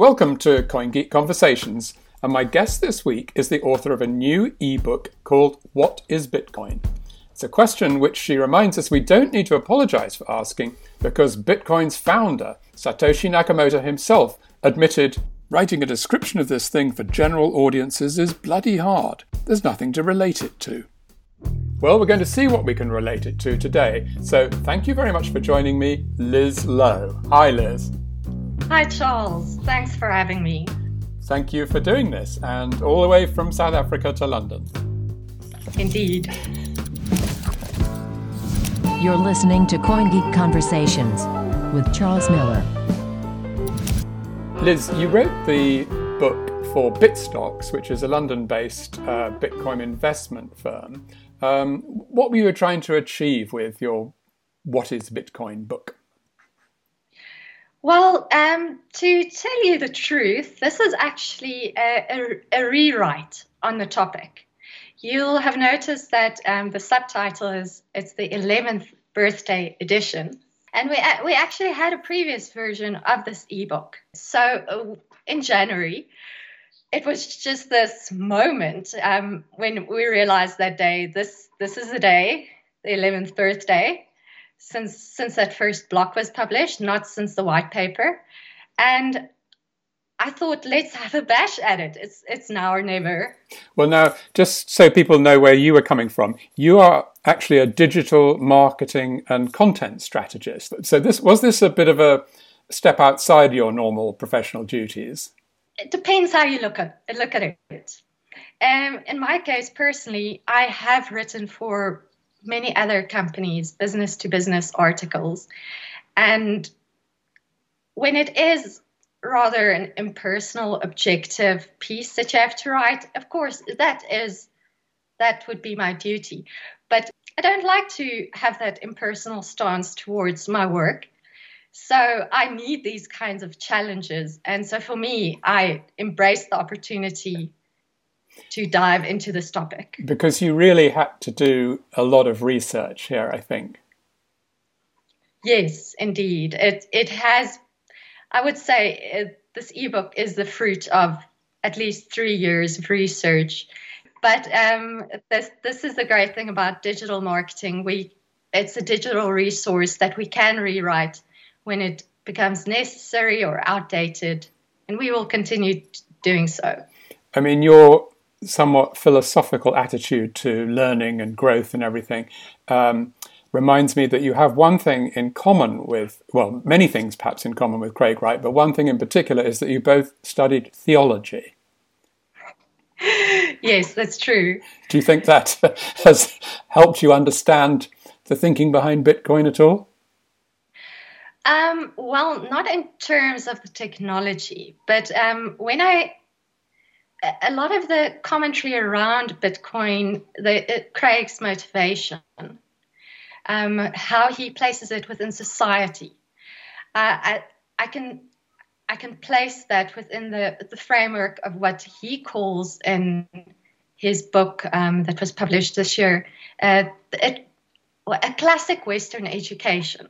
Welcome to CoinGeek Conversations, and my guest this week is the author of a new ebook called What is Bitcoin? It's a question which she reminds us we don't need to apologize for asking because Bitcoin's founder, Satoshi Nakamoto himself, admitted writing a description of this thing for general audiences is bloody hard. There's nothing to relate it to. Well, we're going to see what we can relate it to today. So, thank you very much for joining me, Liz Lowe. Hi, Liz. Hi, Charles. Thanks for having me. Thank you for doing this, and all the way from South Africa to London. Indeed. You're listening to CoinGeek Conversations with Charles Miller. Liz, you wrote the book for Bitstocks, which is a London based uh, Bitcoin investment firm. Um, what were you trying to achieve with your What is Bitcoin book? Well, um, to tell you the truth, this is actually a, a, a, rewrite on the topic. You'll have noticed that um, the subtitle is it's the 11th birthday edition, and we we actually had a previous version of this ebook. So uh, in January, it was just this moment um, when we realized that day this this is the day, the 11th birthday, since since that first block was published, not since the white paper, and I thought let's have a bash at it. It's it's now or never. Well, now just so people know where you were coming from, you are actually a digital marketing and content strategist. So this was this a bit of a step outside your normal professional duties it depends how you look at look at it. Um, in my case, personally, I have written for many other companies, business to business articles, and when it is rather an impersonal, objective piece that you have to write, of course, that is that would be my duty. But I don't like to have that impersonal stance towards my work. So I need these kinds of challenges. And so for me, I embrace the opportunity to dive into this topic. Because you really had to do a lot of research here, I think. Yes, indeed. It, it has, I would say, it, this ebook is the fruit of at least three years of research. But um, this, this is the great thing about digital marketing. We, it's a digital resource that we can rewrite when it becomes necessary or outdated, and we will continue doing so. I mean, your somewhat philosophical attitude to learning and growth and everything um, reminds me that you have one thing in common with, well, many things perhaps in common with Craig Wright, but one thing in particular is that you both studied theology. yes, that's true. Do you think that has helped you understand the thinking behind Bitcoin at all? Um, well, not in terms of the technology, but um, when I a lot of the commentary around Bitcoin, the Craig's motivation, um, how he places it within society, uh, I, I can I can place that within the the framework of what he calls in his book um, that was published this year, uh, it, a classic Western education.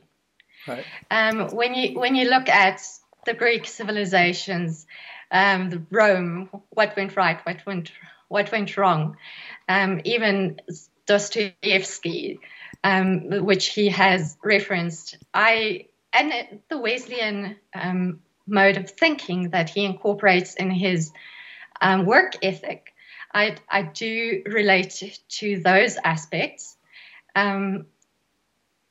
Right. Um, when you when you look at the Greek civilizations, um, the Rome, what went right, what went what went wrong, um, even Dostoevsky, um, which he has referenced, I and the Wesleyan um, mode of thinking that he incorporates in his um, work ethic, I I do relate to those aspects.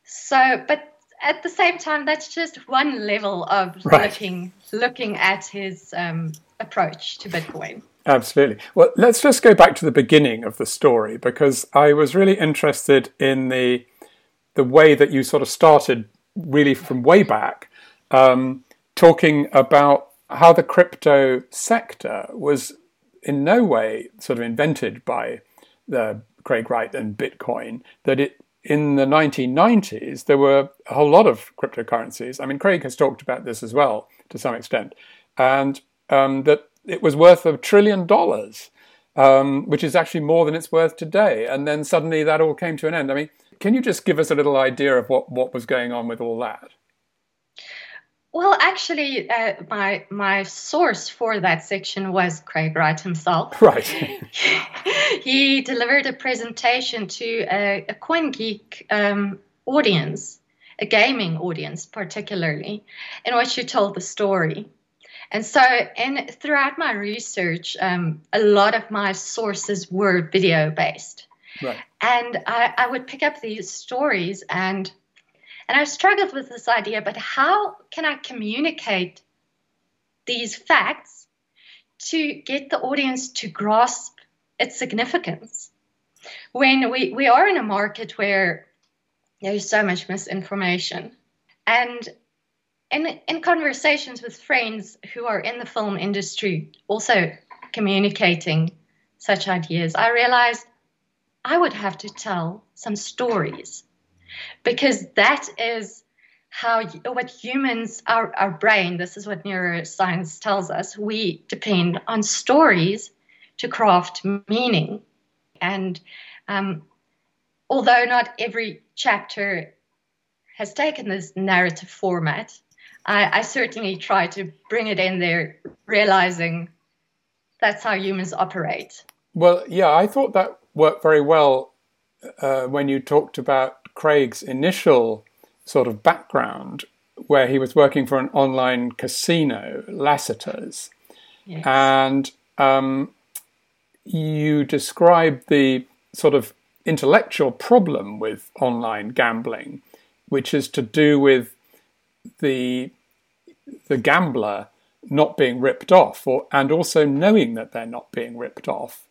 so, but at the same time, that's just one level of right. looking looking at his um, approach to Bitcoin. Absolutely. Well, let's just go back to the beginning of the story because I was really interested in the the way that you sort of started, really from way back, um, talking about how the crypto sector was in no way sort of invented by the Craig Wright and Bitcoin. That it in the 1990s, there were a whole lot of cryptocurrencies. I mean, Craig has talked about this as well to some extent, and um, that it was worth a trillion dollars, um, which is actually more than it's worth today. And then suddenly that all came to an end. I mean, can you just give us a little idea of what, what was going on with all that? Well, actually, uh, my my source for that section was Craig Wright himself. Right. he delivered a presentation to a, a CoinGeek um, audience, a gaming audience particularly, in which he told the story. And so, and throughout my research, um, a lot of my sources were video based. Right. And I, I would pick up these stories and and I struggled with this idea, but how can I communicate these facts to get the audience to grasp its significance? When we, we are in a market where there's so much misinformation. And in, in conversations with friends who are in the film industry, also communicating such ideas, I realized I would have to tell some stories because that is how what humans our, our brain this is what neuroscience tells us we depend on stories to craft meaning. And um, although not every chapter has taken this narrative format I, I certainly try to bring it in there realizing that's how humans operate. Well yeah i thought that worked very well uh, when you talked about Craig's initial sort of background, where he was working for an online casino, Lasseters, yes. and um, you described the sort of intellectual problem with online gambling, which is to do with the the gambler not being ripped off, or and also knowing that they're not being ripped off,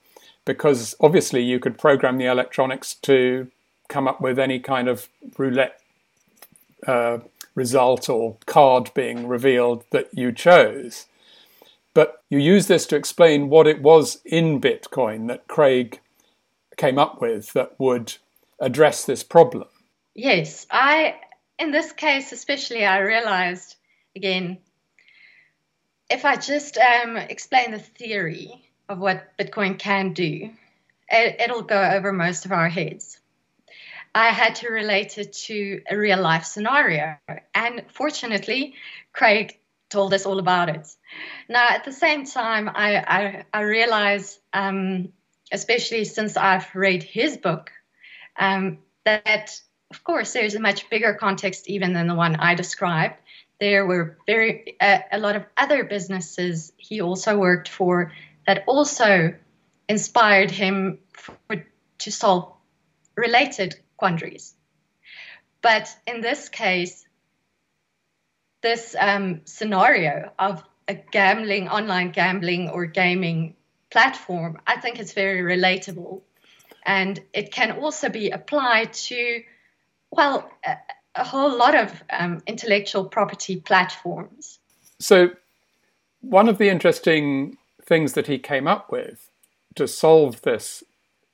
because obviously you could program the electronics to come up with any kind of roulette uh, result or card being revealed that you chose. But you use this to explain what it was in Bitcoin that Craig came up with that would address this problem. Yes, I in this case especially I realized again if I just um, explain the theory of what Bitcoin can do, it, will go over most of our heads. I had to relate it to a real life scenario. And fortunately, Craig told us all about it. Now, at the same time, I, I, I realize, um, especially since I've read his book, um, that of course there's a much bigger context even than the one I described. There were very uh, a lot of other businesses he also worked for that also inspired him for, to solve related quandaries. But in this case, this um, scenario of a gambling, online gambling or gaming platform, I think it's very relatable. And it can also be applied to, well, a, a whole lot of um, intellectual property platforms. So, one of the interesting things that he came up with to solve this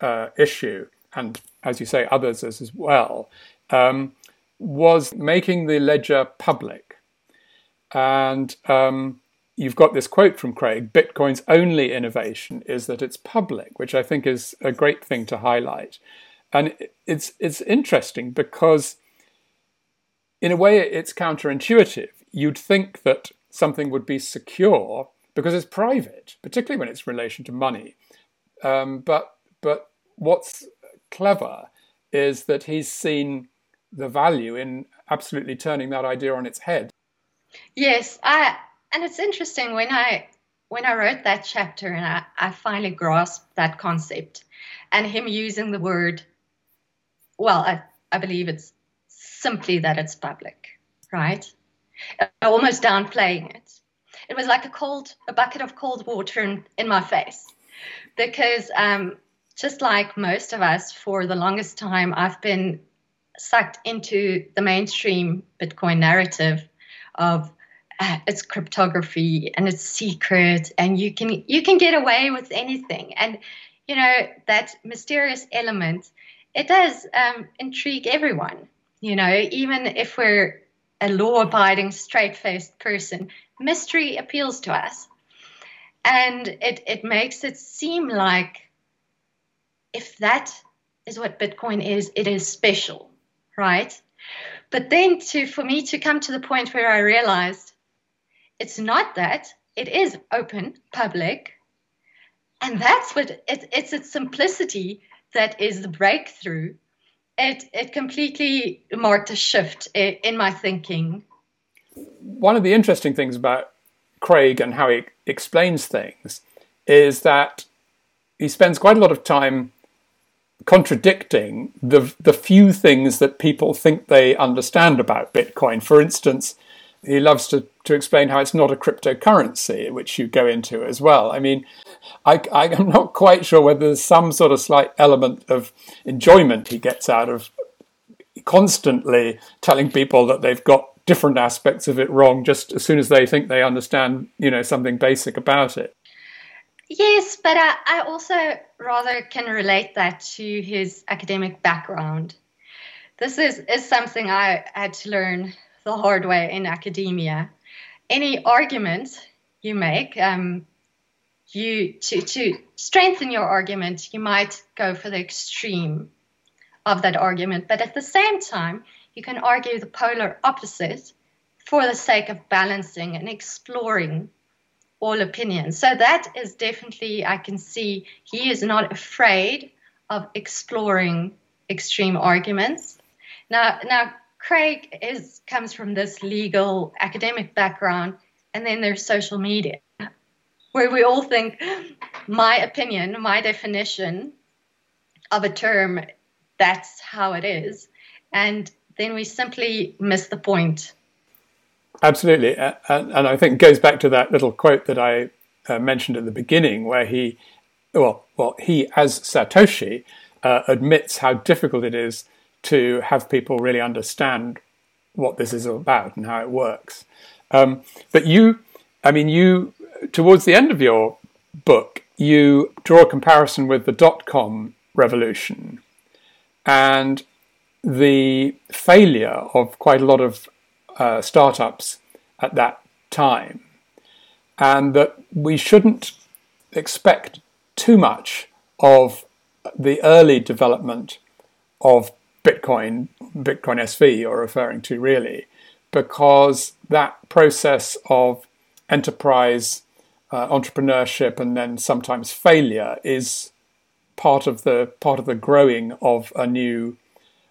uh, issue and as you say, others as well, um, was making the ledger public. And um, you've got this quote from Craig Bitcoin's only innovation is that it's public, which I think is a great thing to highlight. And it's, it's interesting because, in a way, it's counterintuitive. You'd think that something would be secure because it's private, particularly when it's relation to money. Um, but but what's clever is that he's seen the value in absolutely turning that idea on its head. Yes, I and it's interesting when I when I wrote that chapter and I, I finally grasped that concept and him using the word well, I, I believe it's simply that it's public, right? Almost downplaying it. It was like a cold, a bucket of cold water in, in my face, because um, just like most of us, for the longest time, I've been sucked into the mainstream Bitcoin narrative of uh, it's cryptography and it's secret and you can you can get away with anything. And you know that mysterious element it does um, intrigue everyone. You know even if we're a law-abiding straight-faced person mystery appeals to us and it, it makes it seem like if that is what Bitcoin is, it is special, right? But then to for me to come to the point where I realized it's not that. It is open, public. And that's what it, it's its simplicity that is the breakthrough. It, it completely marked a shift in, in my thinking. One of the interesting things about Craig and how he explains things is that he spends quite a lot of time contradicting the the few things that people think they understand about Bitcoin. For instance, he loves to, to explain how it's not a cryptocurrency, which you go into as well. I mean, I, I'm not quite sure whether there's some sort of slight element of enjoyment he gets out of constantly telling people that they've got different aspects of it wrong just as soon as they think they understand, you know, something basic about it. Yes, but I, I also rather can relate that to his academic background. This is, is something I had to learn the hard way in academia. Any argument you make, um, you to, to strengthen your argument, you might go for the extreme of that argument. But at the same time, you can argue the polar opposite for the sake of balancing and exploring all opinions. So that is definitely, I can see he is not afraid of exploring extreme arguments. Now, now Craig is comes from this legal academic background, and then there's social media, where we all think my opinion, my definition of a term, that's how it is, and then we simply miss the point. Absolutely, and, I think it goes back to that little quote that I uh, mentioned at the beginning, where he, well, well, he as Satoshi uh, admits how difficult it is to have people really understand what this is about and how it works. Um, but you, I mean, you towards the end of your book, you draw a comparison with the dot com revolution and the failure of quite a lot of uh, startups at that time, and that we shouldn't expect too much of the early development of Bitcoin, Bitcoin SV, you're referring to really, because that process of enterprise uh, entrepreneurship and then sometimes failure is part of the part of the growing of a new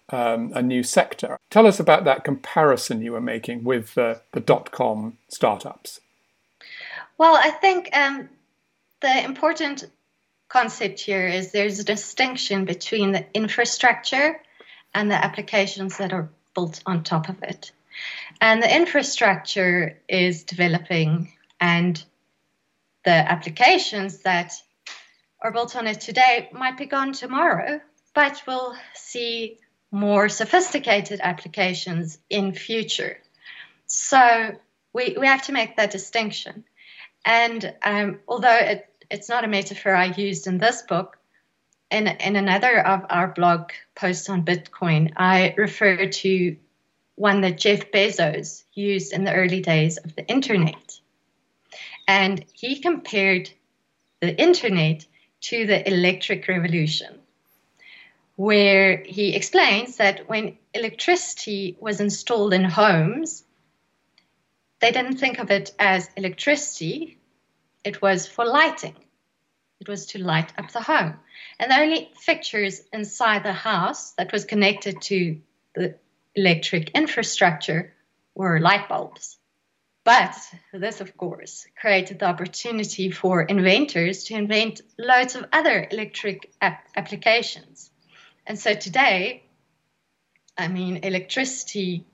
um, a new sector. Tell us about that comparison you were making with uh, the dot com startups. Well, I think um, the important concept here is there's a distinction between the infrastructure and the applications that are built on top of it. And the infrastructure is developing, and the applications that are built on it today might be gone tomorrow, but we'll see more sophisticated applications in future. So we, we have to make that distinction. And um, although it, it's not a metaphor I used in this book, in, in another of our blog posts on Bitcoin, I refer to one that Jeff Bezos used in the early days of the internet. And he compared the internet to the electric revolution, where he explains that when electricity was installed in homes, they didn't think of it as electricity, it was for lighting. It was to light up the home. And the only fixtures inside the house that was connected to the electric infrastructure were light bulbs. But this, of course, created the opportunity for inventors to invent loads of other electric ap- applications. And so today, I mean, electricity,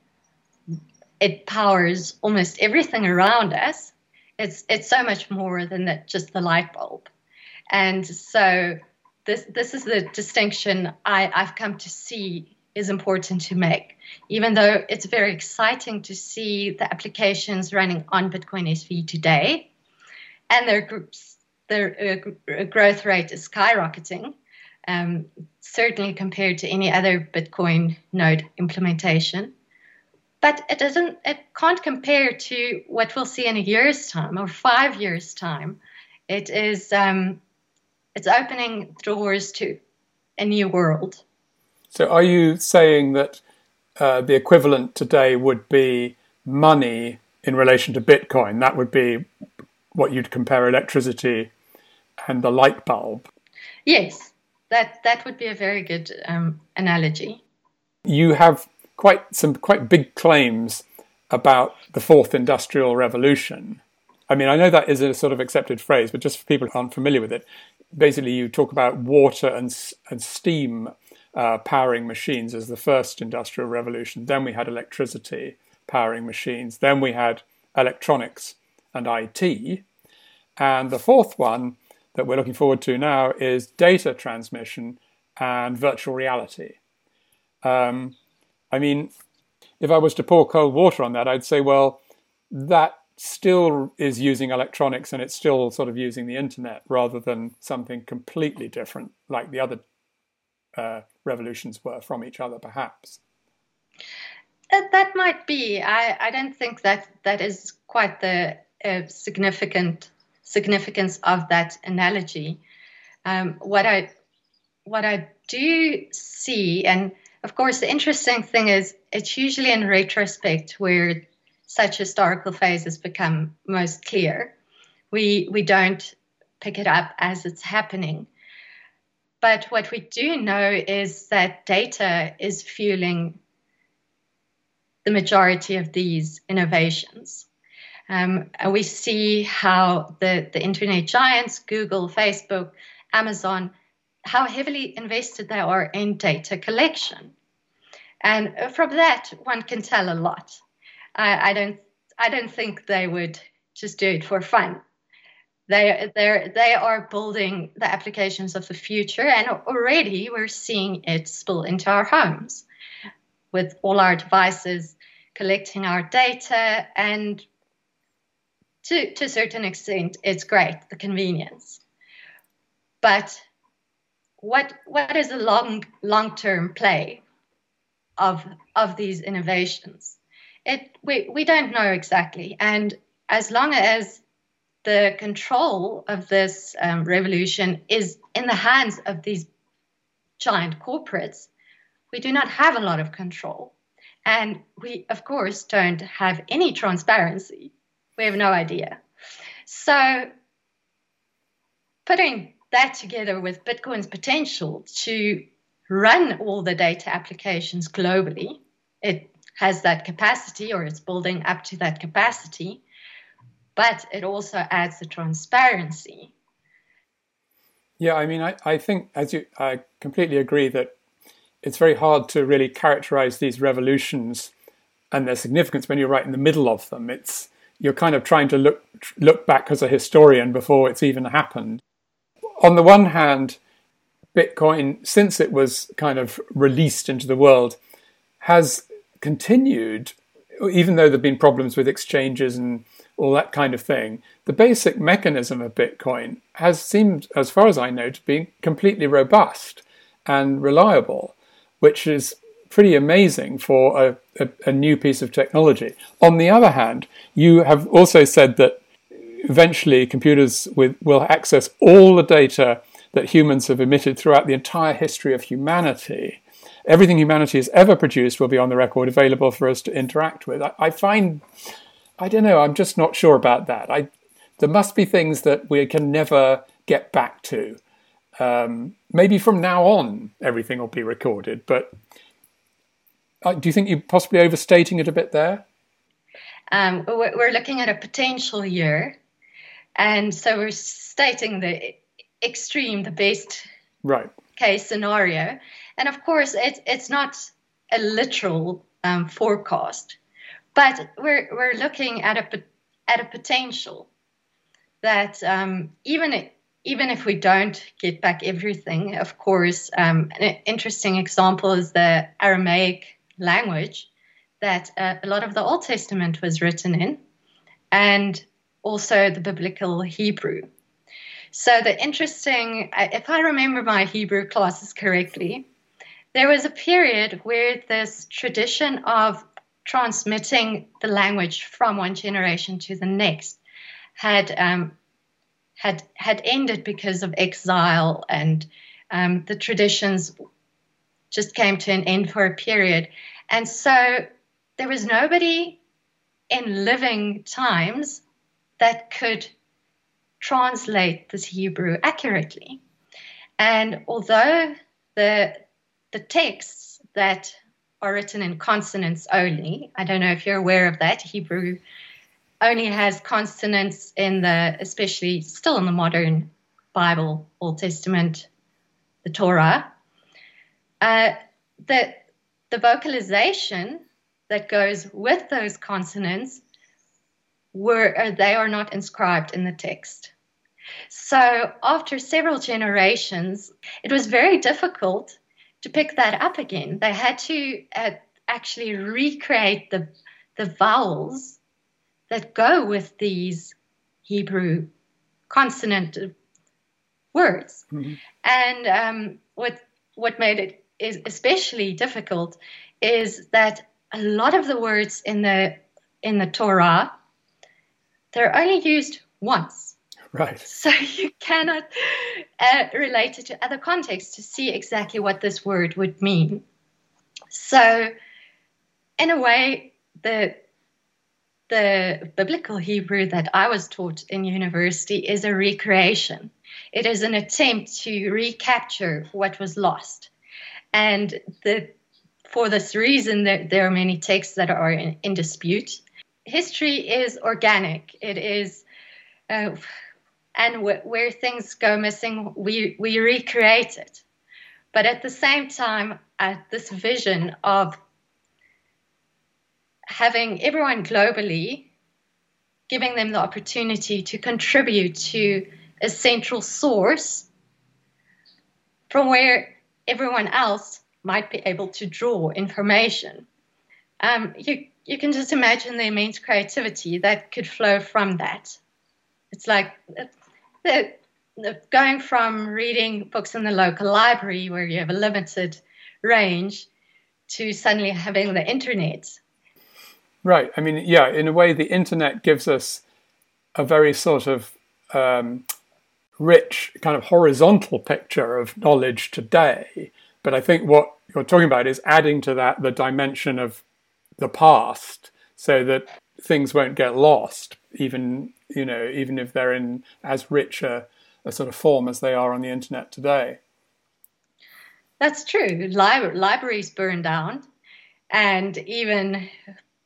it powers almost everything around us. It's, it's so much more than that, just the light bulb. And so this this is the distinction I, I've come to see is important to make. Even though it's very exciting to see the applications running on Bitcoin SV today, and their groups, their uh, growth rate is skyrocketing, um, certainly compared to any other Bitcoin node implementation. But it doesn't, it can't compare to what we'll see in a year's time or five years' time. It is um, it's opening doors to a new world. So, are you saying that uh, the equivalent today would be money in relation to Bitcoin, that would be what you'd compare electricity and the light bulb. Yes, that that would be a very good um, analogy. You have quite some quite big claims about the fourth industrial revolution. I mean, I know that is a sort of accepted phrase, but just for people who aren't familiar with it, basically you talk about water and and steam uh, powering machines as the first industrial revolution. Then we had electricity powering machines. Then we had electronics and IT. And the fourth one that we're looking forward to now is data transmission and virtual reality. Um, I mean, if I was to pour cold water on that, I'd say, well, that still is using electronics and it's still sort of using the internet rather than something completely different like the other uh, revolutions were from each other, perhaps. Uh, that might be. I, I don't think that that is quite the uh, significant significance of that analogy. Um, what I what I do see, and of course, the interesting thing is it's usually in retrospect where such historical phases become most clear. We we don't pick it up as it's happening. But what we do know is that data is fueling the majority of these innovations. Um, and we see how the, the internet giants, Google, Facebook, Amazon, how heavily invested they are in data collection. And from that, one can tell a lot. I, I don't, I don't think they would just do it for fun. They, they they are building the applications of the future, and already we're seeing it spill into our homes with all our devices collecting our data and to, to a certain extent it's great the convenience. But what what is the long long term play of of these innovations? It we, we don't know exactly. And as long as the control of this um, revolution is in the hands of these giant corporates we do not have a lot of control. And we, of course, don't have any transparency. We have no idea. So, putting that together with Bitcoin's potential to run all the data applications globally, it has that capacity or it's building up to that capacity, but it also adds the transparency. Yeah, I mean, I, I think, as you, I completely agree that it's very hard to really characterize these revolutions and their significance when you're right in the middle of them. It's you're kind of trying to look look back as a historian before it's even happened. On the one hand, Bitcoin, since it was kind of released into the world, has continued, even though there have been problems with exchanges and all that kind of thing. The basic mechanism of Bitcoin has seemed, as far as I know, to be completely robust and reliable which is pretty amazing for a, a, a, new piece of technology. On the other hand, you have also said that eventually computers with, will access all the data that humans have emitted throughout the entire history of humanity. Everything humanity has ever produced will be on the record, available for us to interact with. I, I find, I don't know, I'm just not sure about that. I, there must be things that we can never get back to. Um, maybe from now on, everything will be recorded. But do you think you're possibly overstating it a bit there? Um, we're looking at a potential year, and so we're stating the extreme, the best right case scenario. And of course, it's it's not a literal um, forecast, but we're we're looking at a at a potential that um, even even if we don't get back everything, of course, um, an interesting example is the Aramaic language that uh, a lot of the Old Testament was written in, and also the biblical Hebrew. So, the interesting, if I remember my Hebrew classes correctly, there was a period where this tradition of transmitting the language from one generation to the next had um, had had ended because of exile and um, the traditions just came to an end for a period. And so there was nobody in living times that could translate this Hebrew accurately. And although the the texts that are written in consonants only, I don't know if you're aware of that, Hebrew only has consonants in the, especially still in the modern Bible, Old Testament, the Torah. Uh, the, the vocalization that goes with those consonants were uh, they are not inscribed in the text. So after several generations, it was very difficult to pick that up again. They had to uh, actually recreate the the vowels that go with these Hebrew consonant words. Mm-hmm. And um, what what made it is especially difficult is that a lot of the words in the in the Torah they're only used once. Right. So you cannot uh, relate it to other contexts to see exactly what this word would mean. So, in a way, the the biblical Hebrew that I was taught in university is a recreation. It is an attempt to recapture what was lost. And the, for this reason, there, there are many texts that are in, in dispute. History is organic. It is, uh, and w- where things go missing, we, we recreate it. But at the same time, uh, this vision of having everyone globally, giving them the opportunity to contribute to a central source from where everyone else might be able to draw information. Um, you, you can just imagine the immense creativity that could flow from that. It's like the, the, going from reading books in the local library where you have a limited range to suddenly having the internet Right. I mean, yeah, in a way, the internet gives us a very sort of um, rich, kind of horizontal picture of knowledge today. But I think what you're talking about is adding to that the dimension of the past so that things won't get lost, even, you know, even if they're in as rich a, a sort of form as they are on the internet today. That's true. Lib- libraries burn down, and even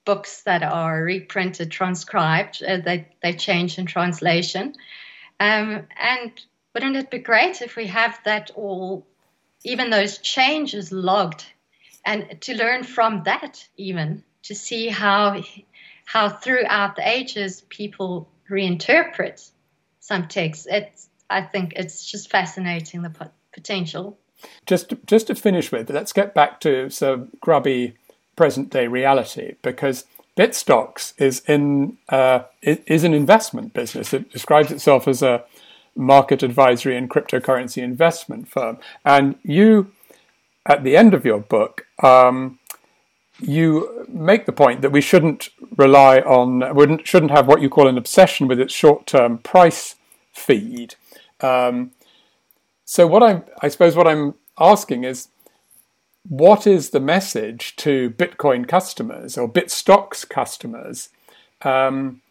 books that are reprinted, transcribed, uh, they, they change in translation. Um, and wouldn't it be great if we have that all, even those changes logged, and to learn from that, even to see how how throughout the ages people reinterpret some texts. It's I think it's just fascinating the potential. Just just to finish with, let's get back to so grubby present day reality because Bitstocks is in uh, is an investment business. It describes itself as a market advisory and cryptocurrency investment firm. And you, at the end of your book, um, you make the point that we shouldn't rely on, wouldn't shouldn't have what you call an obsession with its short-term price feed. Um, so what I'm, I suppose, what I'm asking is, what is the message to Bitcoin customers or Bitstocks customers um,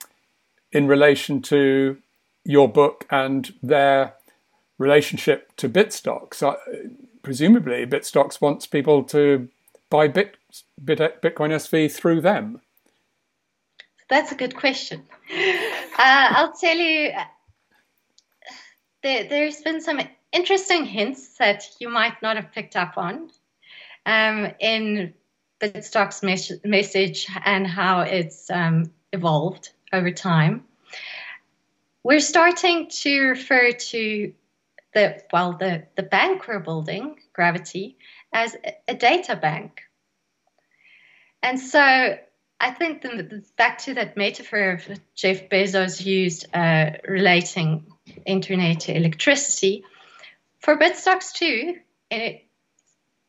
in relation to your book and their relationship to Bitstocks? Uh, presumably, Bitstocks wants people to buy Bit, Bit, Bitcoin SV through them. That's a good question. Uh, I'll tell you, uh, there, there's been some interesting hints that you might not have picked up on um, in Bitstock's mes- message and how it's um, evolved over time. We're starting to refer to the well the, the bank we're building, Gravity, as a data bank. And so I think the, back to that metaphor of Jeff Bezos used uh, relating internet to electricity, for Bitstocks too, it,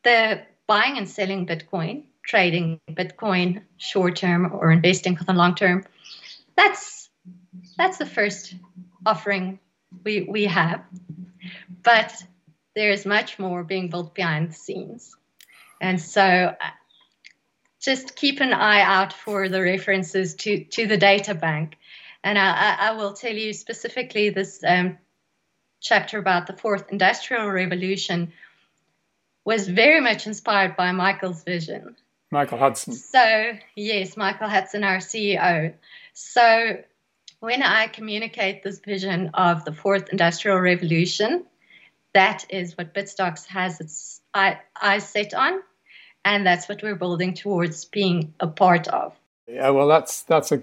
the buying and selling Bitcoin, trading Bitcoin short term or investing for the long term. That's that's the first offering we we have, but there is much more being built behind the scenes, and so just keep an eye out for the references to, to the data bank. And I, I will tell you specifically this um, chapter about the fourth industrial revolution was very much inspired by Michael's vision. Michael Hudson. So, yes, Michael Hudson, our CEO. So, when I communicate this vision of the fourth industrial revolution, that is what Bitstocks has its eyes set on, and that's what we're building towards being a part of. Yeah, well, that's that's a,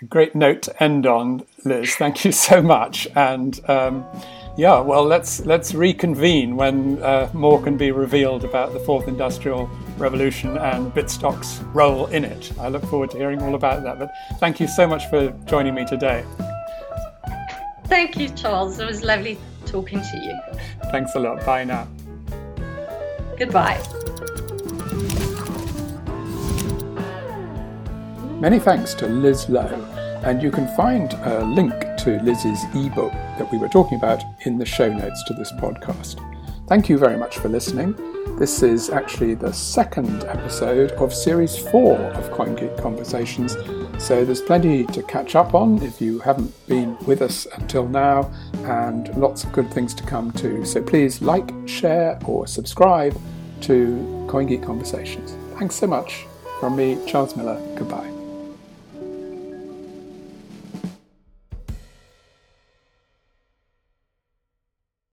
a great note to end on, Liz. Thank you so much, and. Um, yeah, well, let's let's reconvene when uh, more can be revealed about the fourth industrial revolution and Bitstock's role in it. I look forward to hearing all about that. But thank you so much for joining me today. Thank you, Charles. It was lovely talking to you. Thanks a lot. Bye now. Goodbye. Many thanks to Liz Lowe, and you can find a link to Liz's ebook that we were talking about in the show notes to this podcast. Thank you very much for listening. This is actually the second episode of Series 4 of CoinGeek Conversations, so there's plenty to catch up on if you haven't been with us until now, and lots of good things to come too. So please like, share, or subscribe to CoinGeek Conversations. Thanks so much. From me, Charles Miller, goodbye.